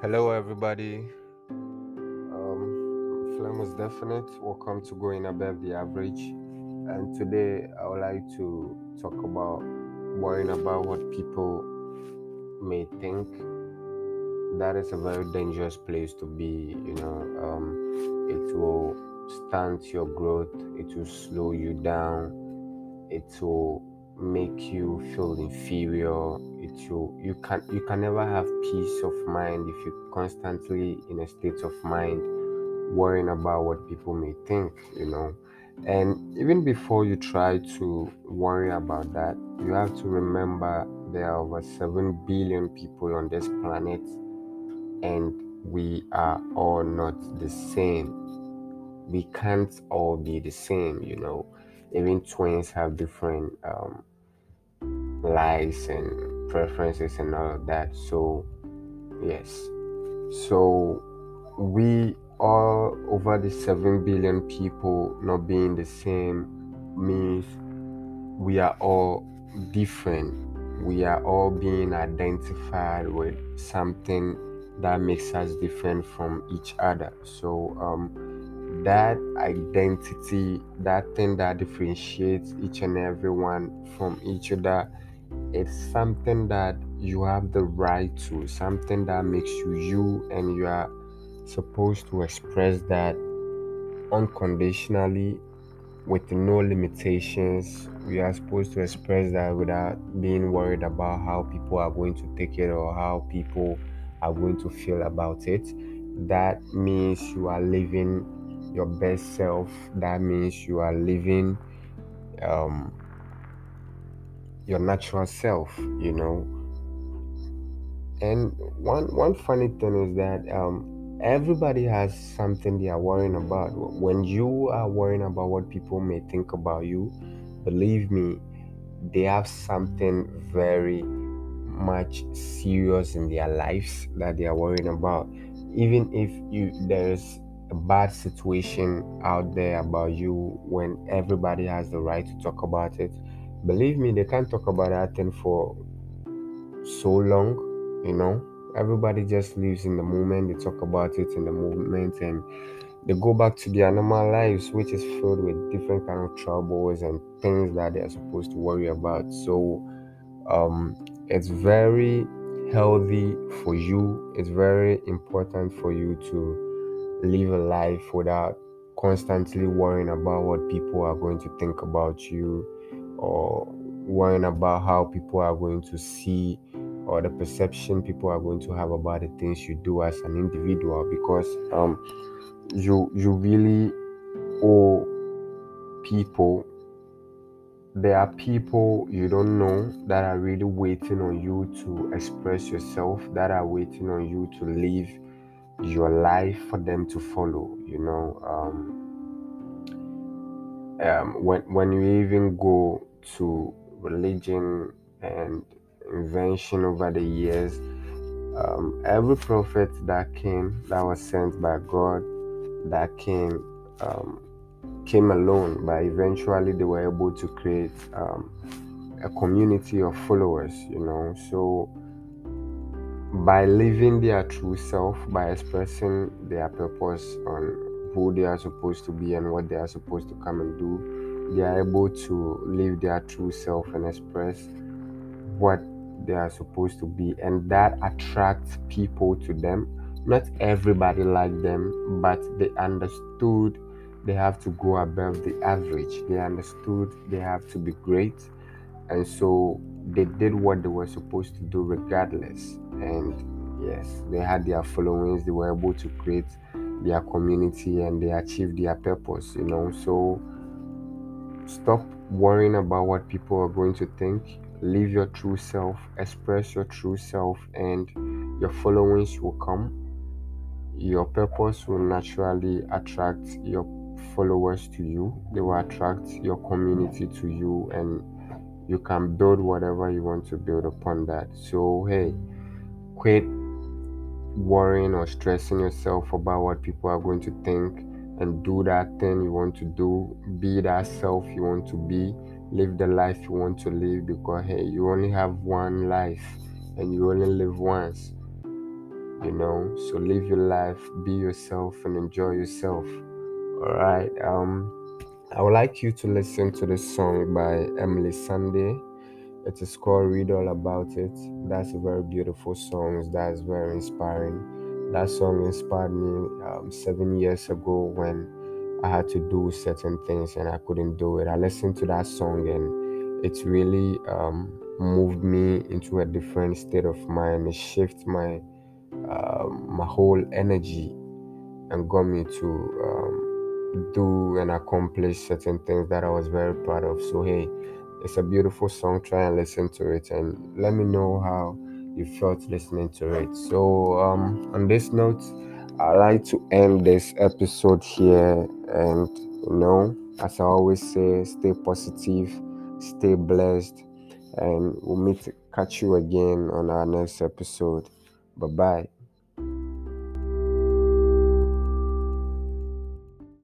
Hello, everybody. Um, Flame is definite. Welcome to Going Above the Average. And today I would like to talk about worrying about what people may think. That is a very dangerous place to be. You know, um, it will stunt your growth. It will slow you down. It will make you feel inferior. It will you can you can never have peace of mind if you're constantly in a state of mind worrying about what people may think you know? And even before you try to worry about that you have to remember there are over 7 billion people on this planet and we are all not the same. We can't all be the same you know? Even twins have different um, likes and preferences and all of that. So, yes. So, we all over the 7 billion people not being the same means we are all different. We are all being identified with something that makes us different from each other. So, um, that identity, that thing that differentiates each and every one from each other, it's something that you have the right to, something that makes you you, and you are supposed to express that unconditionally with no limitations. We are supposed to express that without being worried about how people are going to take it or how people are going to feel about it. That means you are living your best self. That means you are living um, your natural self, you know. And one one funny thing is that um, everybody has something they are worrying about. When you are worrying about what people may think about you, believe me, they have something very much serious in their lives that they are worrying about. Even if you there's a bad situation out there about you when everybody has the right to talk about it, believe me, they can't talk about that thing for so long, you know. Everybody just lives in the moment, they talk about it in the moment and they go back to their normal lives, which is filled with different kind of troubles and things that they are supposed to worry about. So um it's very healthy for you. It's very important for you to live a life without constantly worrying about what people are going to think about you or worrying about how people are going to see or the perception people are going to have about the things you do as an individual because um you you really owe people there are people you don't know that are really waiting on you to express yourself that are waiting on you to live your life for them to follow you know um, um, when when you even go to religion and invention over the years. Um, every prophet that came that was sent by god that came um, came alone but eventually they were able to create um, a community of followers you know. So by living their true self by expressing their purpose on who they are supposed to be and what they are supposed to come and do they are able to live their true self and express what they are supposed to be and that attracts people to them. Not everybody like them but they understood they have to go above the average. They understood they have to be great and so they did what they were supposed to do regardless. And yes they had their followings they were able to create their community and they achieved their purpose you know. So stop worrying about what people are going to think. Live your true self express your true self and your followings will come. Your purpose will naturally attract your followers to you. They will attract your community to you and you can build whatever you want to build upon that. So hey quit worrying or stressing yourself about what people are going to think and do that thing you want to do be that self you want to be live the life you want to live because hey you only have one life and you only live once you know. So live your life, be yourself, and enjoy yourself. All right. Um, I would like you to listen to this song by Emeli Sandé. It is called Read All About It. That's a very beautiful song. That's very inspiring. That song inspired me um, seven years ago when I had to do certain things and I couldn't do it. I listened to that song and it really um, moved me into a different state of mind. It shifted my um, my whole energy and got me to um, do and accomplish certain things that I was very proud of. So hey, it's a beautiful song. Try and listen to it and let me know how you felt listening to it. So um, on this note, I like to end this episode here, and you know, as I always say, stay positive, stay blessed, and we'll meet catch you again on our next episode. Bye bye.